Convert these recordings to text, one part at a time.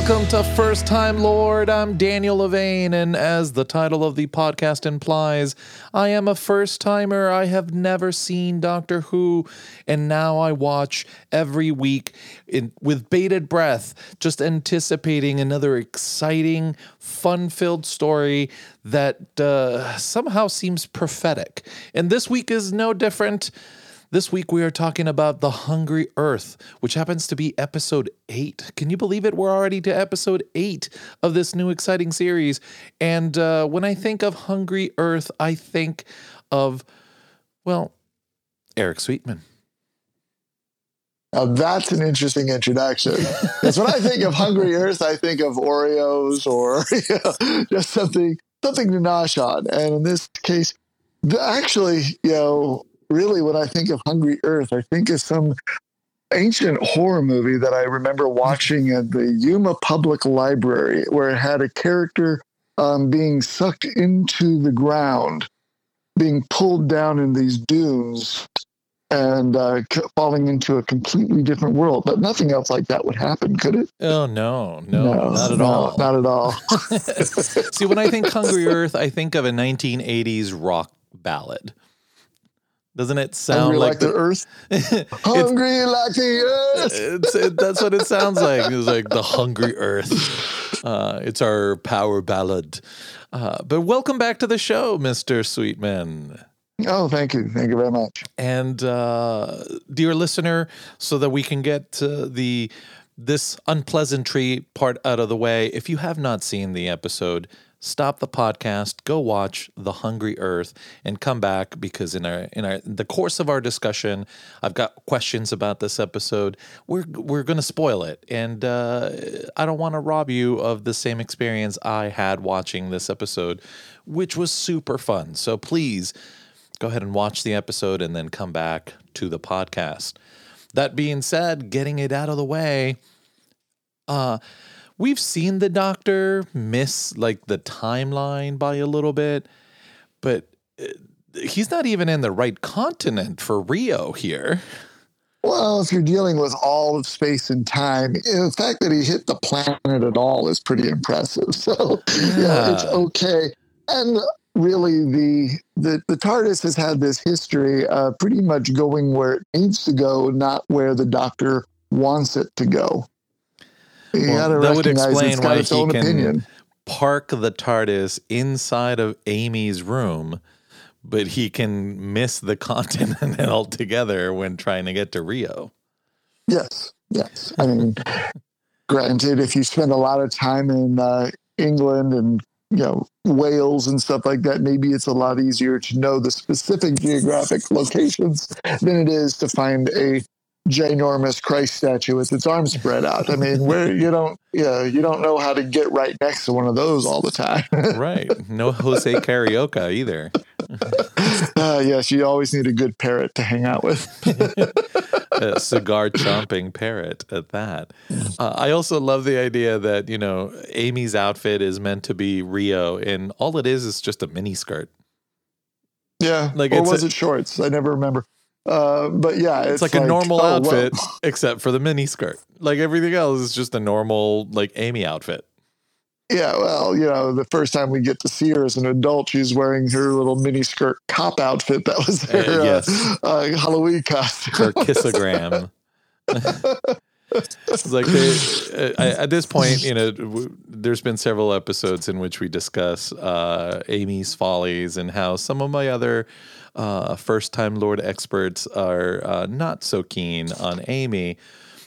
Welcome to First Time Lord. I'm Daniel Levane, and as the title of the podcast implies, I am a first timer. I have never seen Doctor Who, and now I watch every week in, with bated breath, just anticipating another exciting, fun filled story that uh, somehow seems prophetic. And this week is no different. This week we are talking about The Hungry Earth, which happens to be episode 8. Can you believe it? We're already to episode 8 of this new exciting series. And uh, when I think of Hungry Earth, I think of, well, Eric Sweetman. Now that's an interesting introduction. Because when I think of Hungry Earth, I think of Oreos or you know, just something something to nosh on. And in this case, actually, you know, really when I think of Hungry Earth, I think of some ancient horror movie that I remember watching at the Yuma Public Library, where it had a character um, being sucked into the ground, being pulled down in these dunes. And uh, falling into a completely different world, but nothing else like that would happen, could it? Oh no, no, no not at no, all, not at all. See, when I think Hungry Earth, I think of a 1980s rock ballad. Doesn't it sound Hungry like, like the, the, earth? Hungry like the earth. It's, it, that's what it sounds like. It's like the hungry earth. Uh, it's our power ballad. Uh, but welcome back to the show, Mr. Sweetman. Oh, thank you. Thank you very much. And uh, dear listener, so that we can get the this unpleasantry part out of the way, if you have not seen the episode, stop the podcast, go watch The Hungry Earth, and come back because in our in our the course of our discussion, I've got questions about this episode. We're we're going to spoil it, and uh, I don't want to rob you of the same experience I had watching this episode, which was super fun. So please go ahead and watch the episode and then come back to the podcast. That being said, getting it out of the way. Uh, we've seen the doctor miss like the timeline by a little bit, but uh, he's not even in the right continent for Rio here. Well, if you're dealing with all of space and time, the fact that he hit the planet at all is pretty impressive. So, yeah, yeah it's okay. And really, the, the the TARDIS has had this history of pretty much going where it needs to go, not where the Doctor wants it to go. Well, that would explain why he can opinion. park the TARDIS inside of Amy's room, but he can miss the continent altogether when trying to get to Rio. Yes, yes. I mean, granted, if you spend a lot of time in uh, England and you know Wales and stuff like that, maybe it's a lot easier to know the specific geographic locations than it is to find a ginormous Christ statue with its arms spread out. I mean, where you don't, you know, you don't know how to get right next to one of those all the time. right. No Jose Carioca either. uh, yes, you always need a good parrot to hang out with. a cigar chomping parrot at that. Uh, I also love the idea that, you know, Amy's outfit is meant to be Rio and all it is is just a mini skirt. Yeah. Like or was a, it shorts? I never remember. Uh, but yeah, it's, it's like, like, a normal oh, outfit well. except for the mini skirt. Like everything else is just a normal like Amy outfit. Yeah, well, you know, the first time we get to see her as an adult, she's wearing her little mini skirt cop outfit. That was her uh, yes. uh, uh, Halloween costume. Her kissogram. it's like they, uh, at this point, you know, w- there's been several episodes in which we discuss uh, Amy's follies and how some of my other uh, first time Lord experts are uh, not so keen on Amy.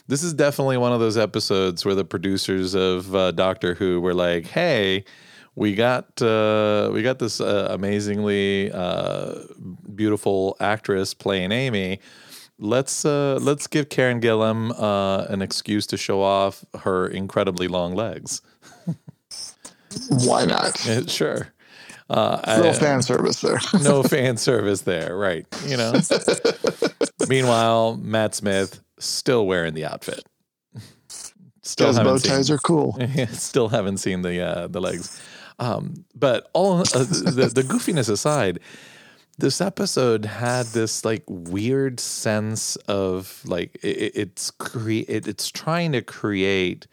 This is definitely one of those episodes where the producers of uh, Doctor Who were like, "Hey, we got uh, we got this uh, amazingly uh, beautiful actress playing Amy. Let's let's give Karen Gillan an excuse to show off her incredibly long legs." Why not? sure. Uh, no fan service there. no fan service there, right? You know. Meanwhile, Matt Smith still wearing the outfit. Still Those bow ties seen, are cool. still haven't seen the uh, the legs, um, but all uh, the, the goofiness aside, this episode had this like weird sense of like it, it's cre- it, it's trying to create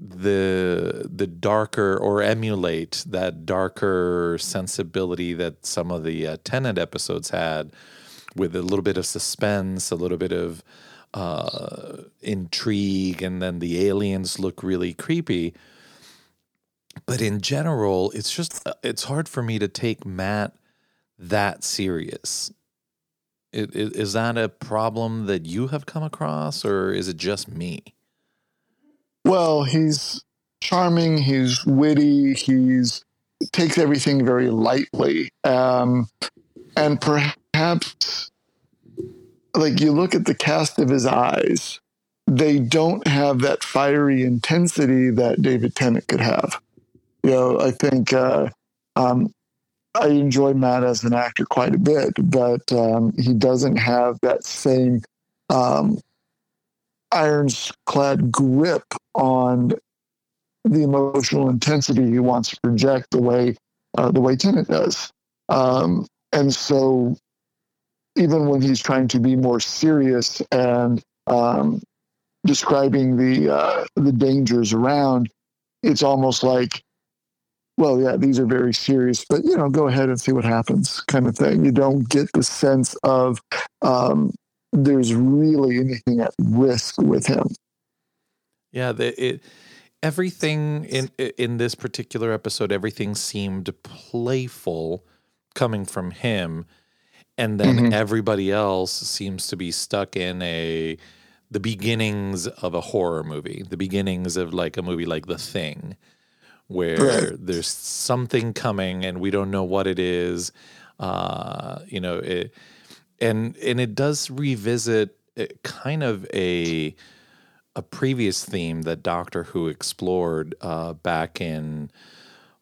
the the darker or emulate that darker sensibility that some of the uh, Tennant episodes had, with a little bit of suspense, a little bit of uh, intrigue, and then the aliens look really creepy. But in general, it's just it's hard for me to take Matt that serious. It, it, is that a problem that you have come across, or is it just me? Well, he's charming. He's witty. He's takes everything very lightly, um, and perhaps like you look at the cast of his eyes, they don't have that fiery intensity that David Tennant could have. You know, I think uh, um, I enjoy Matt as an actor quite a bit, but um, he doesn't have that same um, ironclad grip on the emotional intensity he wants to project the way uh, the way Tennant does. Um, and so, even when he's trying to be more serious and um, describing the uh, the dangers around, it's almost like well, yeah, these are very serious, but you know, go ahead and see what happens, kind of thing. You don't get the sense of um, there's really anything at risk with him. Yeah, the, it everything in in this particular episode, everything seemed playful coming from him, and then mm-hmm. everybody else seems to be stuck in a the beginnings of a horror movie, the beginnings of like a movie like The Thing where right. there's something coming and we don't know what it is. Uh, you know, it, and and it does revisit uh, kind of a a previous theme that Doctor Who explored uh, back in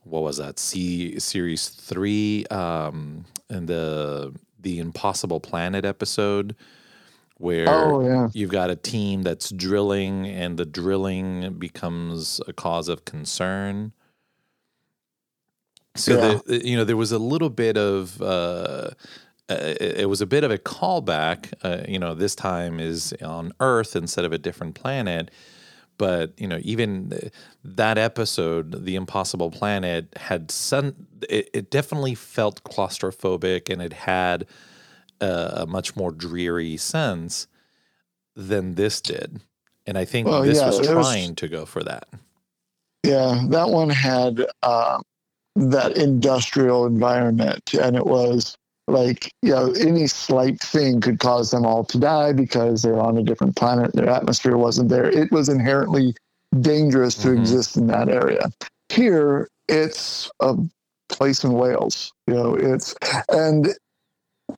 what was that? C series three, um, and the the Impossible Planet episode where oh, yeah. you've got a team that's drilling and the drilling becomes a cause of concern. So yeah. the, you know there was a little bit of uh, uh, it was a bit of a callback. Uh, you know, this time is on Earth instead of a different planet. But you know, even that episode, the Impossible Planet, had some. It, it definitely felt claustrophobic, and it had a, a, much more dreary sense than this did. And I think well, this yeah, was trying was, to go for that. Yeah, that one had. Um, that industrial environment. And it was like, you know, any slight thing could cause them all to die because they're on a different planet. Their atmosphere wasn't there. It was inherently dangerous to mm-hmm. exist in that area. Here, it's a place in Wales. You know, it's, and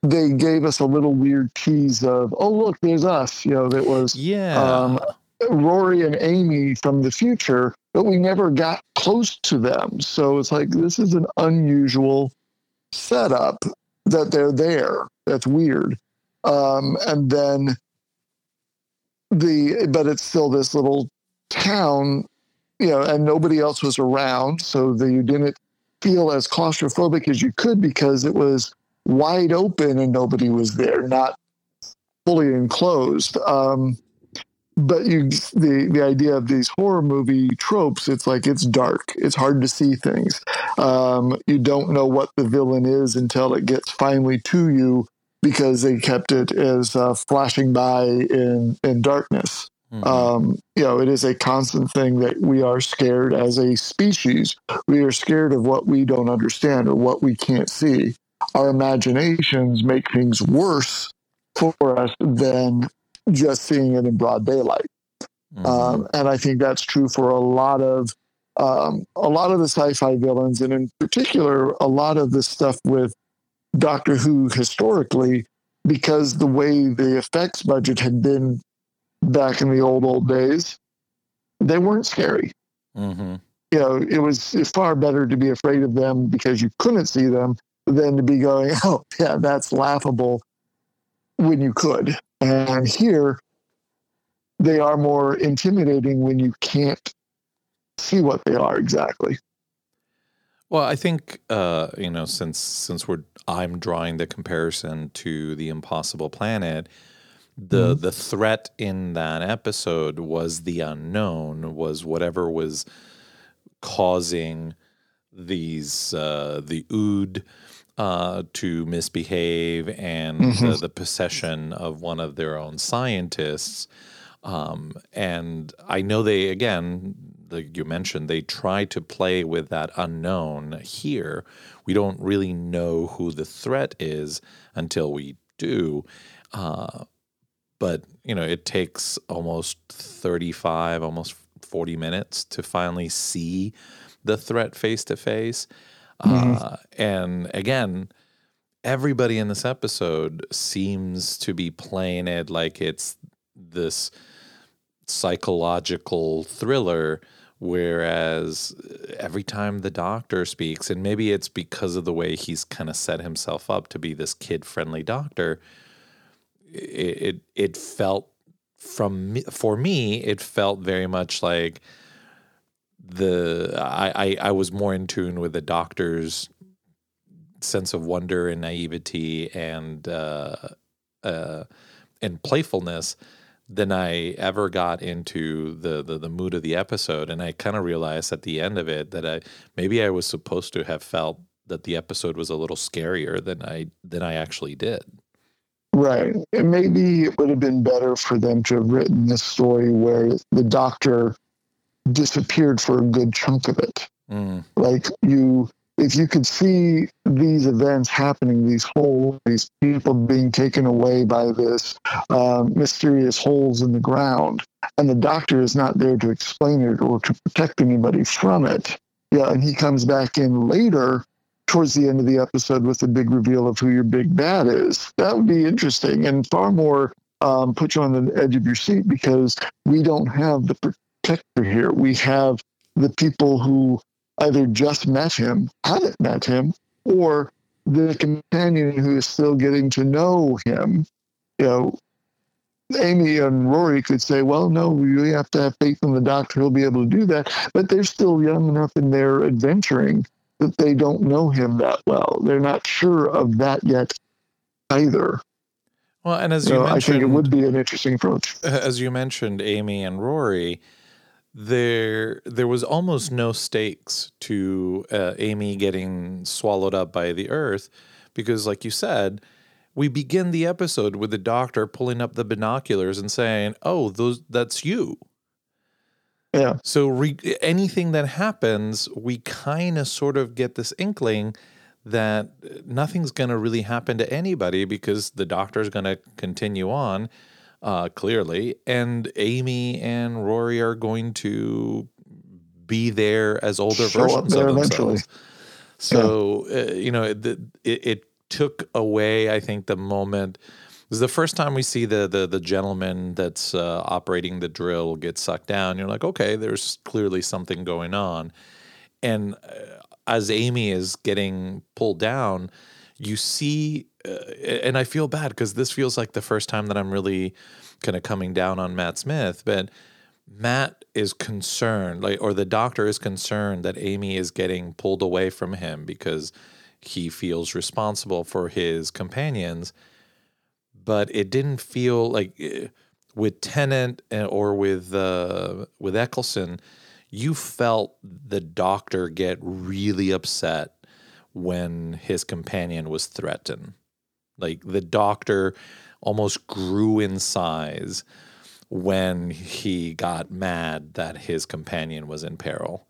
they gave us a little weird tease of, oh, look, there's us. You know, that was, yeah. Um, Rory and Amy from the future, but we never got close to them. So it's like this is an unusual setup that they're there. That's weird. Um, and then the but it's still this little town, you know, and nobody else was around, so that you didn't feel as claustrophobic as you could because it was wide open and nobody was there, not fully enclosed. Um, but you the the idea of these horror movie tropes it's like it's dark. It's hard to see things. Um, you don't know what the villain is until it gets finally to you because they kept it as uh, flashing by in in darkness. Mm-hmm. um, you know it is a constant thing that we are scared as a species. We are scared of what we don't understand or what we can't see. Our imaginations make things worse for us than just seeing it in broad daylight. Mm-hmm. Um, and I think that's true for a lot of um, a lot of the sci-fi villains, and in particular, a lot of the stuff with Doctor Who historically, because the way the effects budget had been back in the old old days, they weren't scary. Mm-hmm. You know, it was far better to be afraid of them because you couldn't see them than to be going, "Oh, yeah, that's laughable," when you could. And here, they are more intimidating when you can't see what they are exactly. Well, I think uh, you know since since we're I'm drawing the comparison to the Impossible Planet, the the threat in that episode was the unknown was whatever was causing these uh, the ood uh, to misbehave and the, the possession of one of their own scientists. Um, and I know they again like you mentioned they try to play with that unknown here. We don't really know who the threat is until we do. Uh, but you know it takes almost 35 almost 40 minutes to finally see the threat face to face Uh, and again everybody in this episode seems to be playing it like it's this psychological thriller whereas every time the doctor speaks and maybe it's because of the way he's kind of set himself up to be this kid friendly doctor it, it it felt from me, for me it felt very much like the I, I I was more in tune with the doctor's sense of wonder and naivety and uh, uh, and playfulness than I ever got into the, the the mood of the episode. And I kind of realized at the end of it that I maybe I was supposed to have felt that the episode was a little scarier than I than I actually did. Right. And maybe it would have been better for them to have written this story where the doctor disappeared for a good chunk of it. Mm, Like you, if you could see these events happening, these holes, these people being taken away by this um, mysterious holes in the ground, and the doctor is not there to explain it or to protect anybody from it. Yeah, and he comes back in later towards the end of the episode with the big reveal of who your big bad is. That would be interesting and far more um, put you on the edge of your seat because we don't have the protector here. We have the people who either just met him, haven't met him, or the companion who is still getting to know him. You know, Amy and Rory could say, well, no, we have to have faith in the doctor. He'll be able to do that. But they're still young enough in their adventuring that they don't know him that well. They're not sure of that yet either. well, and as you So I mentioned, think it would be an interesting approach. Uh, as you mentioned, Amy and Rory, there there was almost no stakes to uh, Amy getting swallowed up by the earth because, like you said, we begin the episode with the doctor pulling up the binoculars and saying, "Oh, those that's you." Yeah. So re- anything that happens, we kind of sort of get this inkling that nothing's going to really happen to anybody because the doctor's going to continue on uh, clearly, and Amy and Rory are going to be there as older Show versions of eventually. themselves. So uh, you know, it, it it took away, I think, the moment. This is the first time we see the the the gentleman that's uh, operating the drill get sucked down. You're like, okay, there's clearly something going on, and uh, as Amy is getting pulled down, you see, uh, and I feel bad because this feels like the first time that I'm really kind of coming down on Matt Smith, but Matt is concerned, like, or the doctor is concerned that Amy is getting pulled away from him because he feels responsible for his companions. But it didn't feel like eh, with Tennant eh, or with uh, with Eccleston, you felt the doctor get really upset when his companion was threatened. Like the doctor almost grew in size when he got mad that his companion was in peril.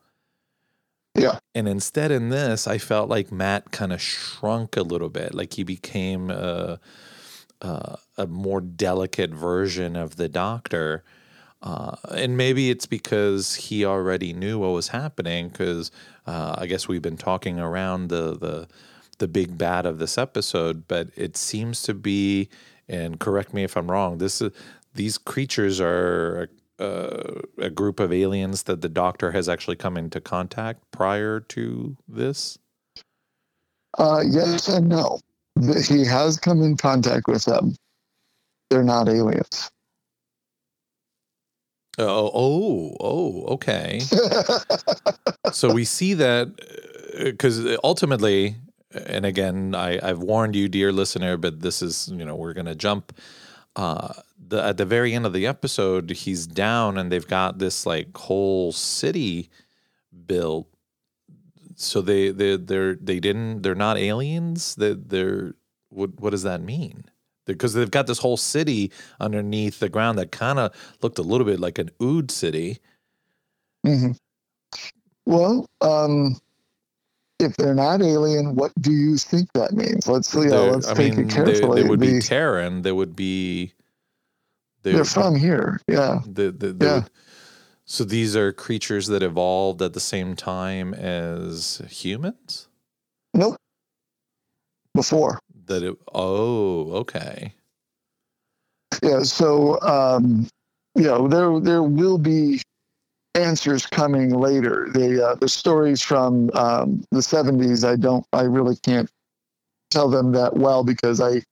Yeah. And instead, in this, I felt like Matt kind of shrunk a little bit. Like he became a, a, a more delicate version of the doctor. Uh, and maybe it's because he already knew what was happening. Because uh, I guess we've been talking around the the the big bad of this episode, but it seems to be. And correct me if I'm wrong. This is these creatures are uh, a group of aliens that the doctor has actually come into contact prior to this. Uh, yes and no. He has come in contact with them. They're not aliens. Oh, oh, oh, okay. so we see that because ultimately, and again, I, I've warned you, dear listener, but this is, you know, we're going to jump uh, the at the very end of the episode, he's down and they've got this like whole city built. So they they they're they didn't they're not aliens. They they're what what does that mean? Because they've got this whole city underneath the ground that kind of looked a little bit like an ood city. hmm Well, um, if they're not alien, what do you think that means? Let's yeah, They're- let's I take mean, it carefully. They, they would be The- Terran. They would be. They, they're from here. Yeah. the, the, Yeah. would- so these are creatures that evolved at the same time as humans. Nope. Before. That it, oh okay Yeah. So, um, you know, there there will be answers coming later. The uh, the stories from um, the seventies, I don't, I really can't tell them that well because I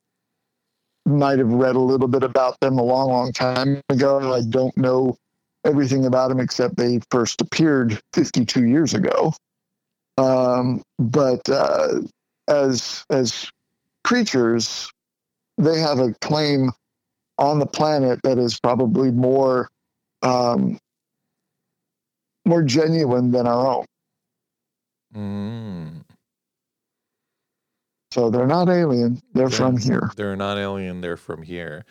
might have read a little bit about them a long, long time ago. I don't know everything about them except they first appeared 52 years ago. Um, but uh, as as creatures, they have a claim on the planet that is probably more um, more genuine than our own. mm. So they're not alien; they're They're- from here. they're not alien they're from here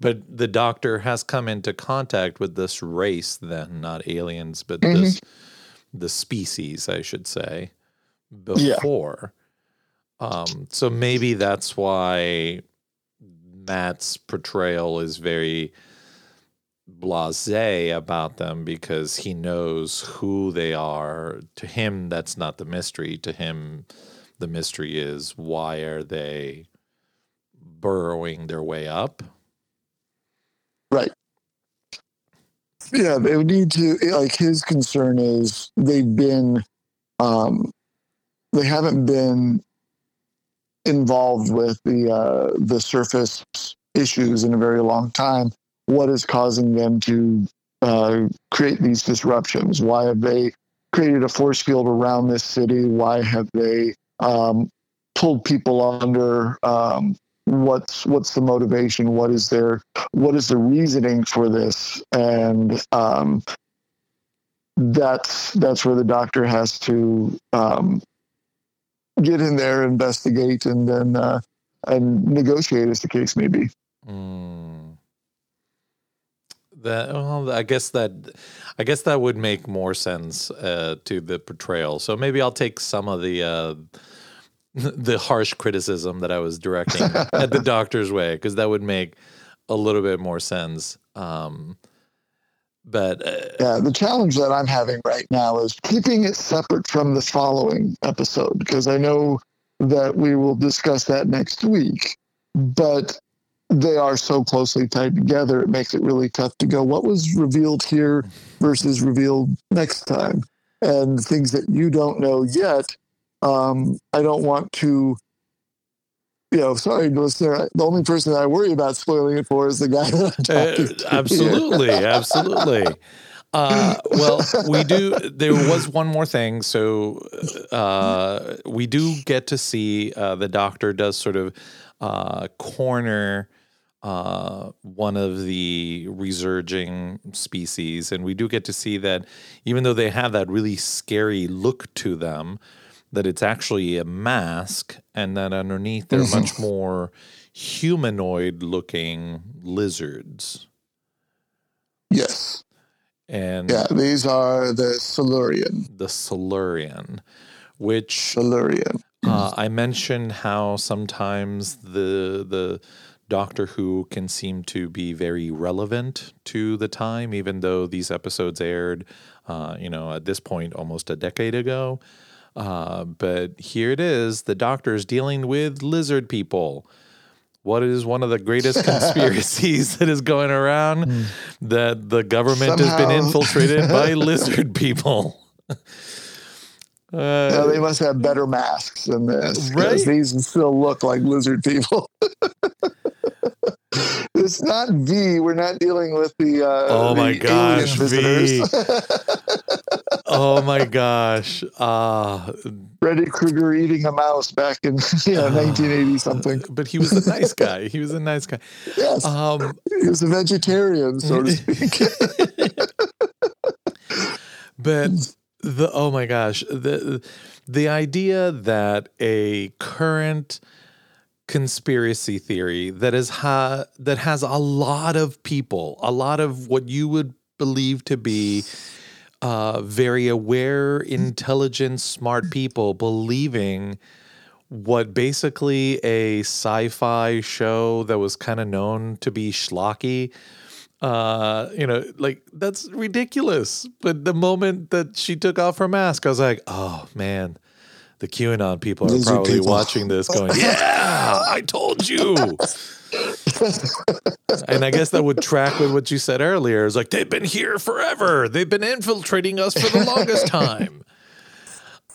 but the doctor has come into contact with this race then not aliens but Mhm. this the species i should say Yeah. before um so maybe that's why matt's portrayal is very blasé about them because he knows who they are to him that's not the mystery to him the mystery is why are they burrowing their way up Right. Yeah, they would need to. Like his concern is they've been, um, they haven't been involved with the uh, the surface issues in a very long time. What is causing them to uh, create these disruptions? Why have they created a force field around this city? Why have they um, pulled people under? Um, what's what's the motivation? What is their what is the reasoning for this? And um, that's that's where the doctor has to um, get in there, investigate, and then uh, and negotiate, as the case may be. Mm. That well, I guess that I guess that would make more sense uh, to the portrayal. So maybe I'll take some of the uh, the harsh criticism that I was directing at the doctor's way because that would make a little bit more sense. Um, but uh, Yeah, the challenge that I'm having right now is keeping it separate from the following episode because I know that we will discuss that next week, but they are so closely tied together, it makes it really tough to go what was revealed here versus revealed next time. And things that you don't know yet, um, I don't want to. You know, sorry, listener. The only person that I worry about spoiling it for is the guy that Uh, to. absolutely, absolutely. Uh, well, we do. There was one more thing. So uh, we do get to see uh, the doctor does sort of uh, corner uh, one of the resurging species, and we do get to see that even though they have that really scary look to them, that it's actually a mask, and that underneath they're Mhm. much more humanoid-looking lizards. Yes. and Yeah, these are the Silurian. the Silurian, which Silurian. uh, I mentioned how sometimes the the Doctor Who can seem to be very relevant to the time, even though these episodes aired, uh, you know, at this point almost a decade ago. Uh, but here it is: the Doctor is dealing with lizard people. What is one of the greatest conspiracies that is going around? That the government has been infiltrated by lizard people. Uh, they must have better masks than this. 'cause Right. These still look like lizard people. it's not V. We're not dealing with the. Uh, Oh my alien gosh, visitors. oh my gosh. Ah, Freddy Krueger eating a mouse back in yeah, 1980 something. but he was a nice guy. He was a nice guy. Yes, Um, he was a vegetarian, so to speak. but the oh my gosh, the the idea that a current conspiracy theory that is ha- that has a lot of people, a lot of what you would believe to be uh, very aware, intelligent, smart people believing what basically a sci-fi show that was kind of known to be schlocky uh you know like that's ridiculous. But the moment that she took off her mask i was like oh man the qanon people are probably people. watching this going yeah i told you. And i guess that would track with what you said earlier. It's like they've been here forever. They've been infiltrating us for the longest time.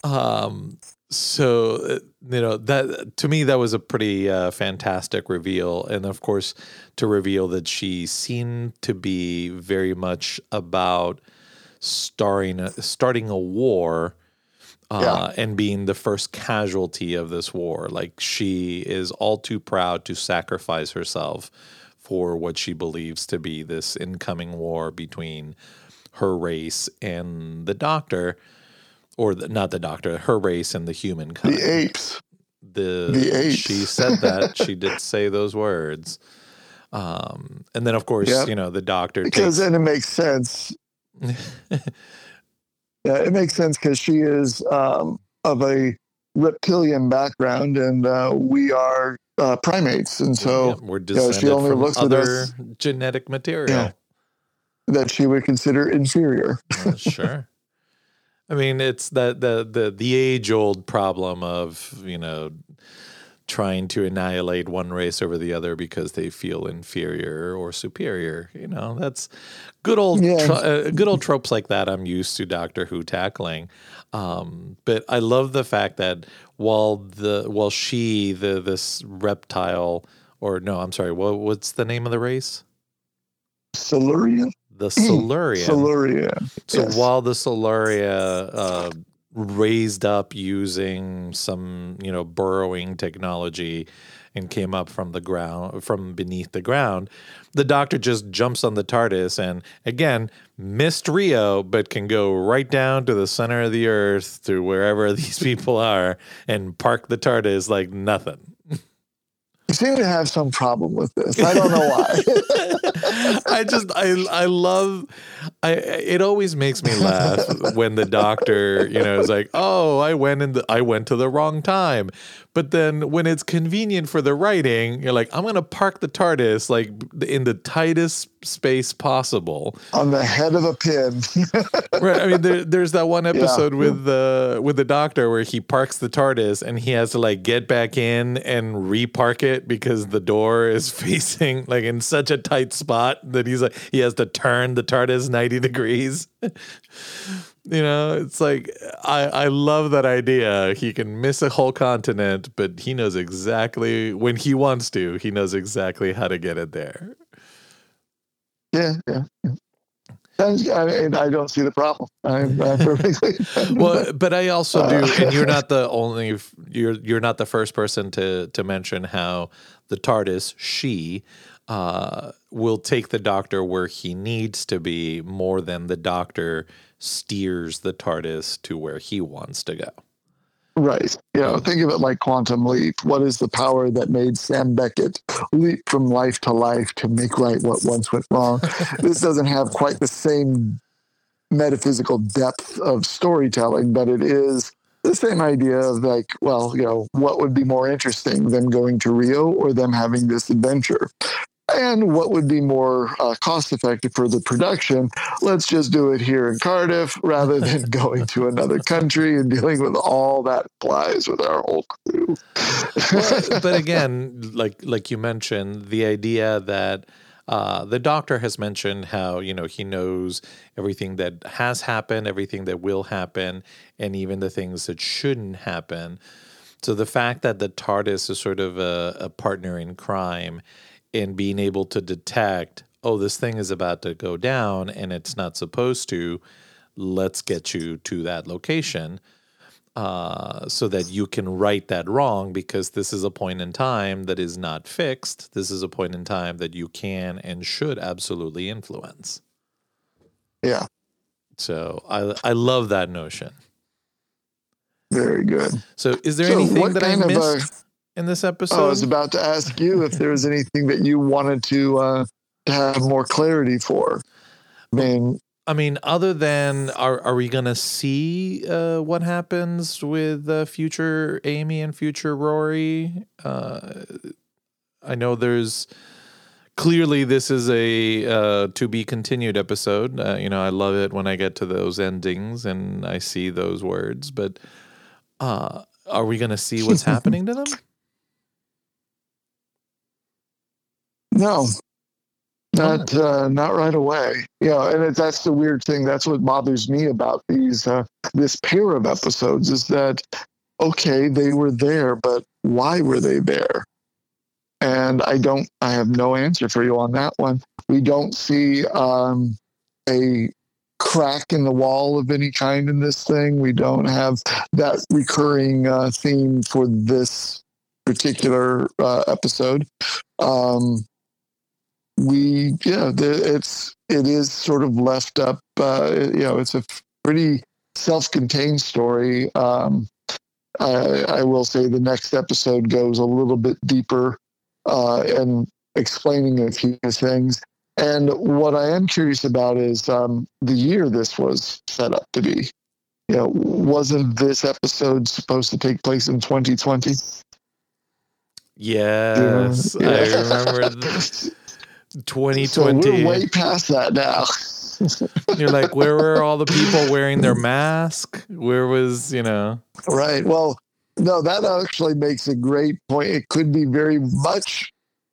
Um so uh, you know that to me that was a pretty uh, fantastic reveal. And of course to reveal that she seemed to be very much about starting a, starting a war uh, and being the first casualty of this war like she is all too proud to sacrifice herself for what she believes to be this incoming war between her race and the doctor or the, not the doctor, her race and the human kind. the apes. The, the apes. she said that she did say those words. Um, and then of course, Yep. you know, the doctor Because takes, then it makes sense. Yeah, it makes sense because she is um, of a reptilian background, and uh, we are uh, primates, and so yeah, we're know, she only from looks at other us- genetic material. Yeah. that she would consider inferior. Uh, sure. I mean, it's that the the the age old problem of you know trying to annihilate one race over the other because they feel inferior or superior. You know, that's good old Yeah. tro- uh, good old tropes like that. I'm used to Doctor Who tackling, um, but I love the fact that while the while she the this reptile or no, I'm sorry, what what's the name of the race? Silurian? The Silurian. Silurian. So yes. while the Silurian uh, raised up using some, you know, burrowing technology and came up from the ground, from beneath the ground, the doctor just jumps on the TARDIS and again missed Rio, but can go right down to the center of the earth to wherever these people are and park the TARDIS like nothing. You seem to have some problem with this. I don't know why. I just I I love I it always makes me laugh when the doctor, you know, is like, "Oh, I went in the I went to the wrong time." But then when it's convenient for the writing, you're like, "I'm going to park the TARDIS like in the tightest space possible." On the head of a pin. Right. I mean, there, there's that one episode with the with the doctor where he parks the TARDIS and he has to like get back in and repark it because the door is facing like in such a tight spot that he's like he has to turn the TARDIS 90 degrees. you know, it's like I I love that idea. He can miss a whole continent, but he knows exactly when he wants to. He knows exactly how to get it there. yeah, yeah. yeah. I, mean, I don't see the problem. I'm, I'm perfectly. well but i also do Uh, and you're not the only you're you're not the first person to to mention how the tardis she uh will take the doctor where he needs to be more than the doctor steers the tardis to where he wants to go Right. You know, think of it like quantum leap. What is the power that made Sam Beckett leap from life to life to make right what once went wrong? this doesn't have quite the same metaphysical depth of storytelling, but it is the same idea of like, well, you know, what would be more interesting, them going to Rio or them having this adventure? And what would be more uh, cost effective for the production? Let's just do it here in Cardiff rather than going to another country and dealing with all that applies with our whole crew. Well, but again, like like you mentioned, the idea that uh, the doctor has mentioned how you know he knows everything that has happened, everything that will happen, and even the things that shouldn't happen. So the fact that the TARDIS is sort of a, a partner in crime and being able to detect, oh, this thing is about to go down and it's not supposed to. Let's get you to that location uh, so that you can right that wrong because this is a point in time that is not fixed. This is a point in time that you can and should absolutely influence. Yeah. So I I love that notion. Very good. So is there So anything that I missed in this episode? I was about to ask you if there was anything that you wanted to uh, to have more clarity for. I mean, I mean, other than are are we gonna see uh, what happens with uh, future Amy and future Rory? Uh, I know there's clearly this is a uh, to be continued episode. Uh, you know, I love it when I get to those endings and I see those words. But uh, are we gonna see what's happening to them? No, not uh, not right away. Yeah, and it, that's the weird thing. That's what bothers me about these uh, this pair of episodes is that okay, they were there, but why were they there? And I don't. I have no answer for you on that one. We don't see um, a crack in the wall of any kind in this thing. We don't have that recurring uh, theme for this particular uh, episode. Um, we yeah the, it's it is sort of left up uh you know it's a pretty self-contained story um I, I will say the next episode goes a little bit deeper uh and explaining a few things and what i am curious about is um the year this was set up to be you know wasn't this episode supposed to take place in 2020 Yes, Yeah. I remember. th- so 2020. we're way past that now You're like, where were all the people wearing their mask? Where was, you know? Right. Well, no, that actually makes a great point. It could be very much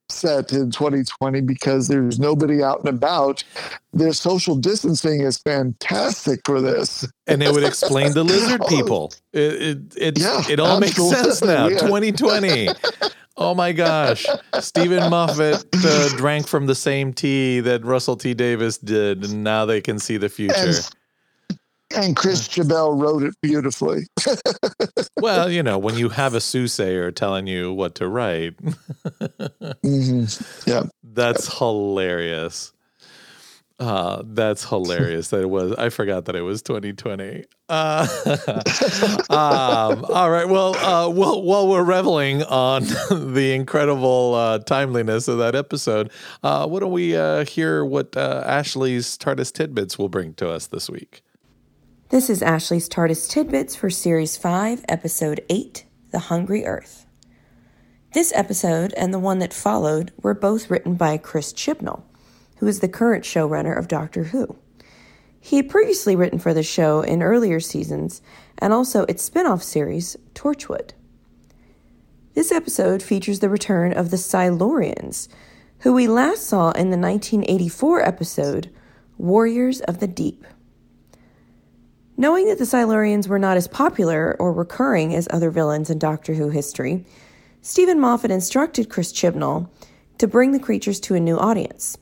set in 2020 because there's nobody out and about. Their social distancing is fantastic for this. And it would explain the lizard people. It it it, Yeah, it all makes sense now. yeah. 2020. Oh my gosh. Steven Moffat uh, drank from the same tea that Russell T. Davies did, and now they can see the future. And, and Chris Chibnall wrote it beautifully. Well, you know, when you have a soothsayer telling you what to write, Mhm. Yeah. That's hilarious. Uh, that's hilarious that it was. I forgot that it was 2020. Uh, um, all right. Well, uh, while, while we're reveling on the incredible uh, timeliness of that episode, uh, why don't we uh, hear what uh, Ashley's TARDIS tidbits will bring to us this week? This is Ashley's TARDIS Tidbits for Series 5, Episode 8 The Hungry Earth. This episode and the one that followed were both written by Chris Chibnall, who is the current showrunner of Doctor Who. He had previously written for the show in earlier seasons and also its spin off series, Torchwood. This episode features the return of the Silurians, who we last saw in the 1984 episode Warriors of the Deep. Knowing that the Silurians were not as popular or recurring as other villains in Doctor Who history, Steven Moffat instructed Chris Chibnall to bring the creatures to a new audience.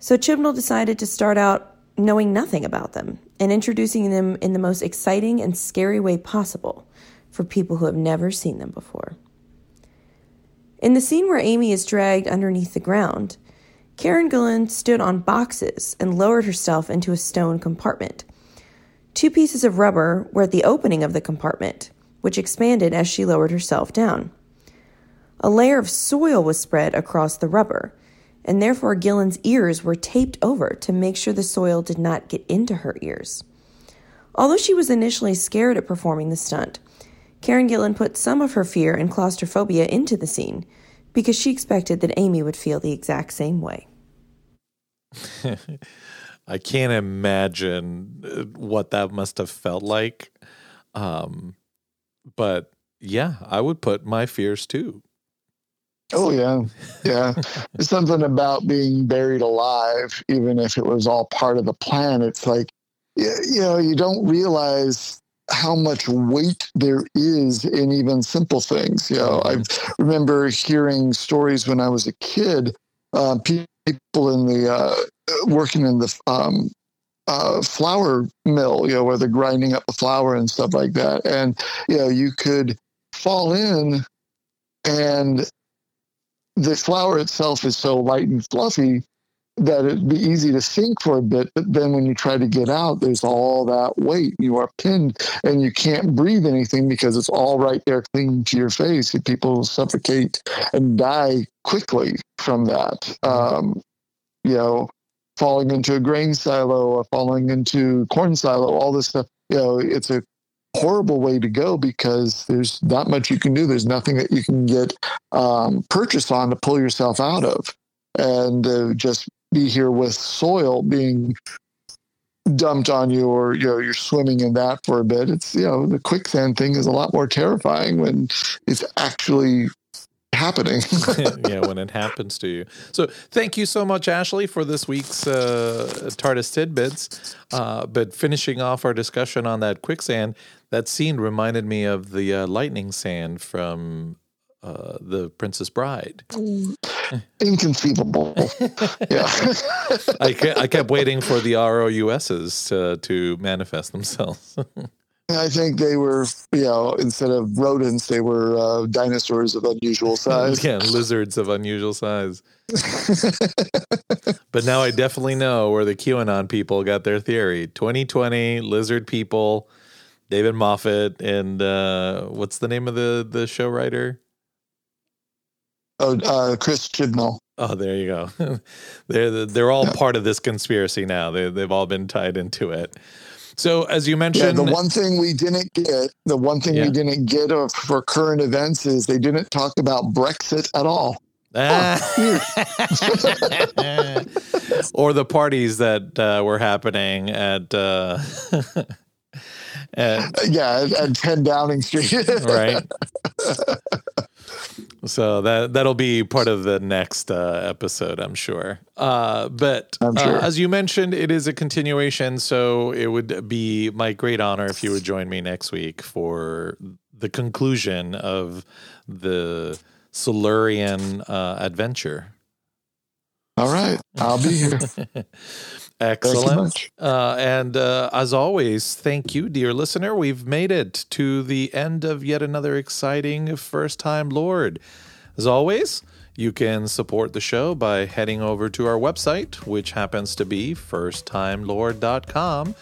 So Chibnall decided to start out knowing nothing about them and introducing them in the most exciting and scary way possible for people who have never seen them before. In the scene where Amy is dragged underneath the ground, Karen Gillan stood on boxes and lowered herself into a stone compartment. Two pieces of rubber were at the opening of the compartment, which expanded as she lowered herself down. A layer of soil was spread across the rubber, and therefore Gillan's ears were taped over to make sure the soil did not get into her ears. Although she was initially scared at performing the stunt, Karen Gillan put some of her fear and claustrophobia into the scene because she expected that Amy would feel the exact same way. I can't imagine uh, what that must have felt like. Um, but yeah, I would put my fears too. Oh yeah, yeah. There's something about being buried alive, even if it was all part of the plan. It's like, you know, you don't realize how much weight there is in even simple things. You know, I remember hearing stories when I was a kid uh, people in the uh, working in the um, uh, flour mill, you know, where they're grinding up the flour and stuff like that. And, you know, you could fall in and the flour itself is so light and fluffy that it'd be easy to sink for a bit. But then when you try to get out, there's all that weight. You are pinned and you can't breathe anything because it's all right there clinging to your face. People suffocate and die quickly from that. Um, you know, falling into a grain silo or falling into corn silo, all this stuff. You know, it's a horrible way to go because there's not much you can do. There's nothing that you can get um, purchase on to pull yourself out of, and uh, just be here with soil being dumped on you, or you know you're swimming in that for a bit. It's you know the quicksand thing is a lot more terrifying when it's actually happening. yeah, when it happens to you. So thank you so much, Ashley, for this week's uh, TARDIS tidbits. Uh, but finishing off our discussion on that quicksand, that scene reminded me of the uh, lightning sand from uh, the Princess Bride. Inconceivable. yeah. I, kept, I kept waiting for the ROUSs to, to manifest themselves. I think they were, you know, instead of rodents, they were uh, dinosaurs of unusual size. yeah, lizards of unusual size. but now I definitely know where the QAnon people got their theory. 2020 lizard people, David Moffat, and uh, what's the name of the the show writer? Oh, uh, Chris Chibnall. Oh, there you go. they're they're all yeah. part of this conspiracy now. They they've all been tied into it. So, as you mentioned, yeah, the one thing we didn't get, the one thing yeah. we didn't get for current events is they didn't talk about Brexit at all. Ah. or the parties that uh, were happening at, uh, at yeah, at, at 10 Downing Street. right. So that that'll be part of the next uh, episode, I'm sure. Uh, but I'm sure. Uh, as you mentioned, it is a continuation, so it would be my great honor if you would join me next week for the conclusion of the Silurian uh, adventure. All right, I'll be here. Excellent. Uh, and uh, as always, thank you, dear listener. We've made it to the end of yet another exciting first time Lord. As always, you can support the show by heading over to our website, which happens to be firsttimelord.com.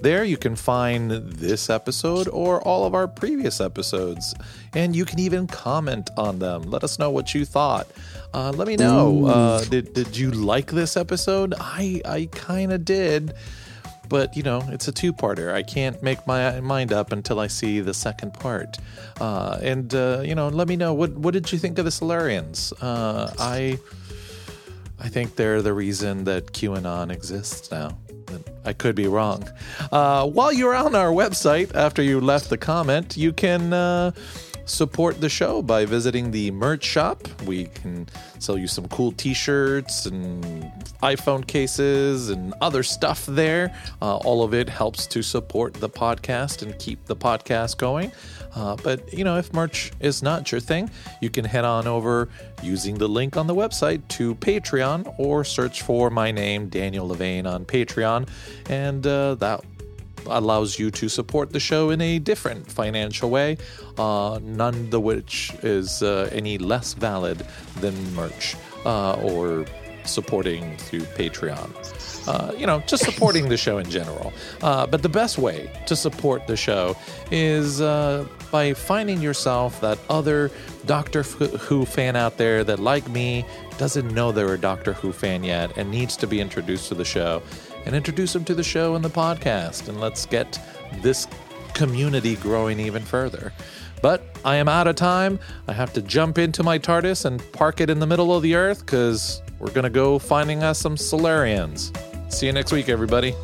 There you can find this episode or all of our previous episodes, and you can even comment on them. Let us know what you thought. Uh, let me know. Uh, did did you like this episode? I I kind of did, but you know it's a two parter. I can't make my mind up until I see the second part. Uh, and uh, you know, let me know what what did you think of the Silurians? Uh, I I think they're the reason that QAnon exists now. I could be wrong. Uh, while you're on our website, after you left the comment, you can support the show by visiting the merch shop. We can sell you some cool t shirts and iPhone cases and other stuff there. Uh, all of it helps to support the podcast and keep the podcast going. Uh, but, you know, if merch is not your thing, you can head on over using the link on the website to Patreon or search for my name, Daniel Levane, on Patreon. And uh, that allows you to support the show in a different financial way, uh, none of which is uh, any less valid than merch uh, or supporting through Patreon. Uh, you know, just supporting the show in general. Uh, but the best way to support the show is uh, by finding yourself that other Doctor Who fan out there that, like me, doesn't know they're a Doctor Who fan yet and needs to be introduced to the show and introduce them to the show and the podcast. And let's get this community growing even further. But I am out of time. I have to jump into my TARDIS and park it in the middle of the earth because we're going to go finding us some Silurians. See you next week, everybody.